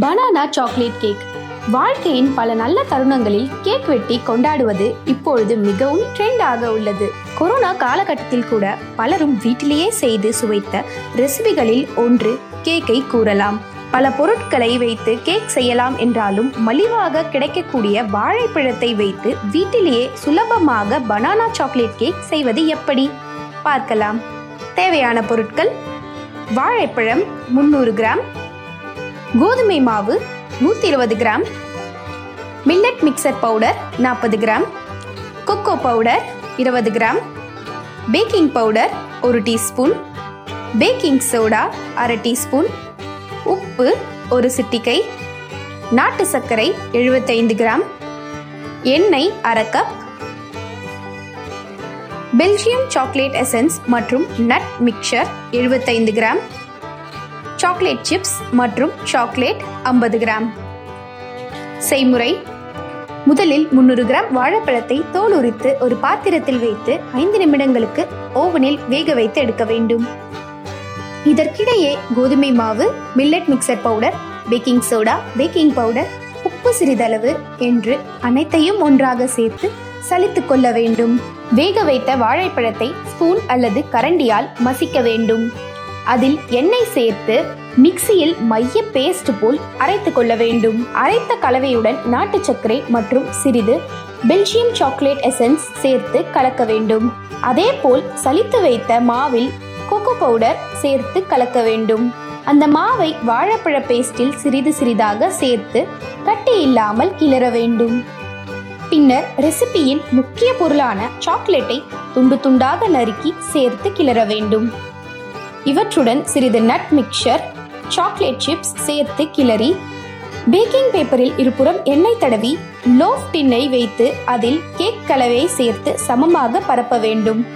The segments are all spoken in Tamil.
பனானா சாக்லேட் கேக் வாழ்க்கையின் பல நல்ல தருணங்களில் கேக் வெட்டி கொண்டாடுவது இப்பொழுது மிகவும் ட்ரெண்டாக உள்ளது. கொரோனா காலகட்டத்தில் கூட பலரும் வீட்டிலேயே செய்து சுவைத்த ரெசிபிகளில் ஒன்று கேக்கை கூறலாம். பல பொருட்களை வைத்து கேக் செய்யலாம் என்றாலும் மலிவாக கிடைக்கக்கூடிய வாழைப்பழத்தை வைத்து வீட்டிலேயே சுலபமாக பனானா சாக்லேட் கேக் செய்வது எப்படி? பார்க்கலாம். தேவையான பொருட்கள் வாழைப்பழம் முந்நூறு கிராம் கோதுமை மாவு நூற்றி இருபது கிராம். மில்லட் மிக்சர் பவுடர் நாற்பது கிராம். கொக்கோ பவுடர் இருபது கிராம். பேக்கிங் பவுடர் ஒரு டீஸ்பூன். பேக்கிங் சோடா அரை டீஸ்பூன். உப்பு ஒரு சிட்டிகை. நாட்டு சர்க்கரை எழுபத்தைந்து கிராம். எண்ணெய் அரை கப் பெல்ஜியம் சாக்லேட் எசன்ஸ் மற்றும் நட் மிக்சர் எழுபத்தைந்து கிராம். சாக்லேட் சிப்ஸ் மற்றும் சாக்லேட் ஐம்பது கிராம். செய்முறை. முதலில் முந்நூறு கிராம் வாழைப்பழத்தை தோல் உரித்து ஒரு பாத்திரத்தில் வைத்து ஐந்து நிமிடங்களுக்கு ஓவனில் வேக வைத்து எடுக்க வேண்டும். இதற்கிடையே கோதுமை மாவு millet mixture powder baking soda baking powder உப்பு சிறிதளவு என்று அனைத்தையும் ஒன்றாக சேர்த்து சலித்துக் கொள்ள வேண்டும். வேக வைத்த வாழைப்பழத்தை ஸ்பூன் அல்லது கரண்டியால் மசிக்க வேண்டும். அதில் எண்ணெய் சேர்த்து மிக்சியில் மைய பேஸ்ட் போல் அரைத்து கொள்ள வேண்டும். அரைத்த கலவையுடன் நாட்டு சர்க்கரை மற்றும் சிறிது பெல்ஜியம் சாக்லேட் எசன்ஸ் சேர்த்து கலக்க வேண்டும். அதே போல் சலித்து வைத்த மாவில் கொக்கோ பவுடர் சேர்த்து கலக்க வேண்டும். அந்த மாவை வாழைப்பழ பேஸ்டில் சிறிது சிறிதாக சேர்த்து கட்டி இல்லாமல் கிளற வேண்டும். பின்னர் ரெசிபியின் முக்கிய பொருளான சாக்லேட்டை துண்டு துண்டாக நறுக்கி சேர்த்து கிளற வேண்டும். இவற்றுடன் சிறிது நட் மிக்சர் சாக்லேட் சிப்ஸ் சேர்த்து கிளறி பேக்கிங் பேப்பரில் இருபுறம் எண்ணெய் தடவி லோஃப் டின்னை வைத்து அதில் கேக் கலவையை சேர்த்து சமமாக பரப்ப வேண்டும்.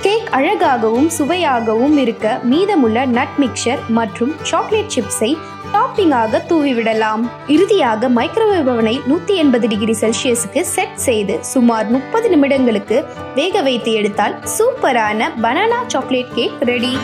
கேக் அழகாகவும் சுவையாகவும் இருக்க மீதமுள்ள நட் மிக்சர் மற்றும் சாக்லேட் சிப்ஸை டாப்பிங்காக தூவிவிடலாம். இறுதியாக மைக்ரோவேவ் அவனை நூற்றி எண்பது டிகிரி செல்சியஸுக்கு செட் செய்து சுமார் முப்பது நிமிடங்களுக்கு வேக வைத்து எடுத்தால் சூப்பரான பனானா சாக்லேட் கேக் ரெடி.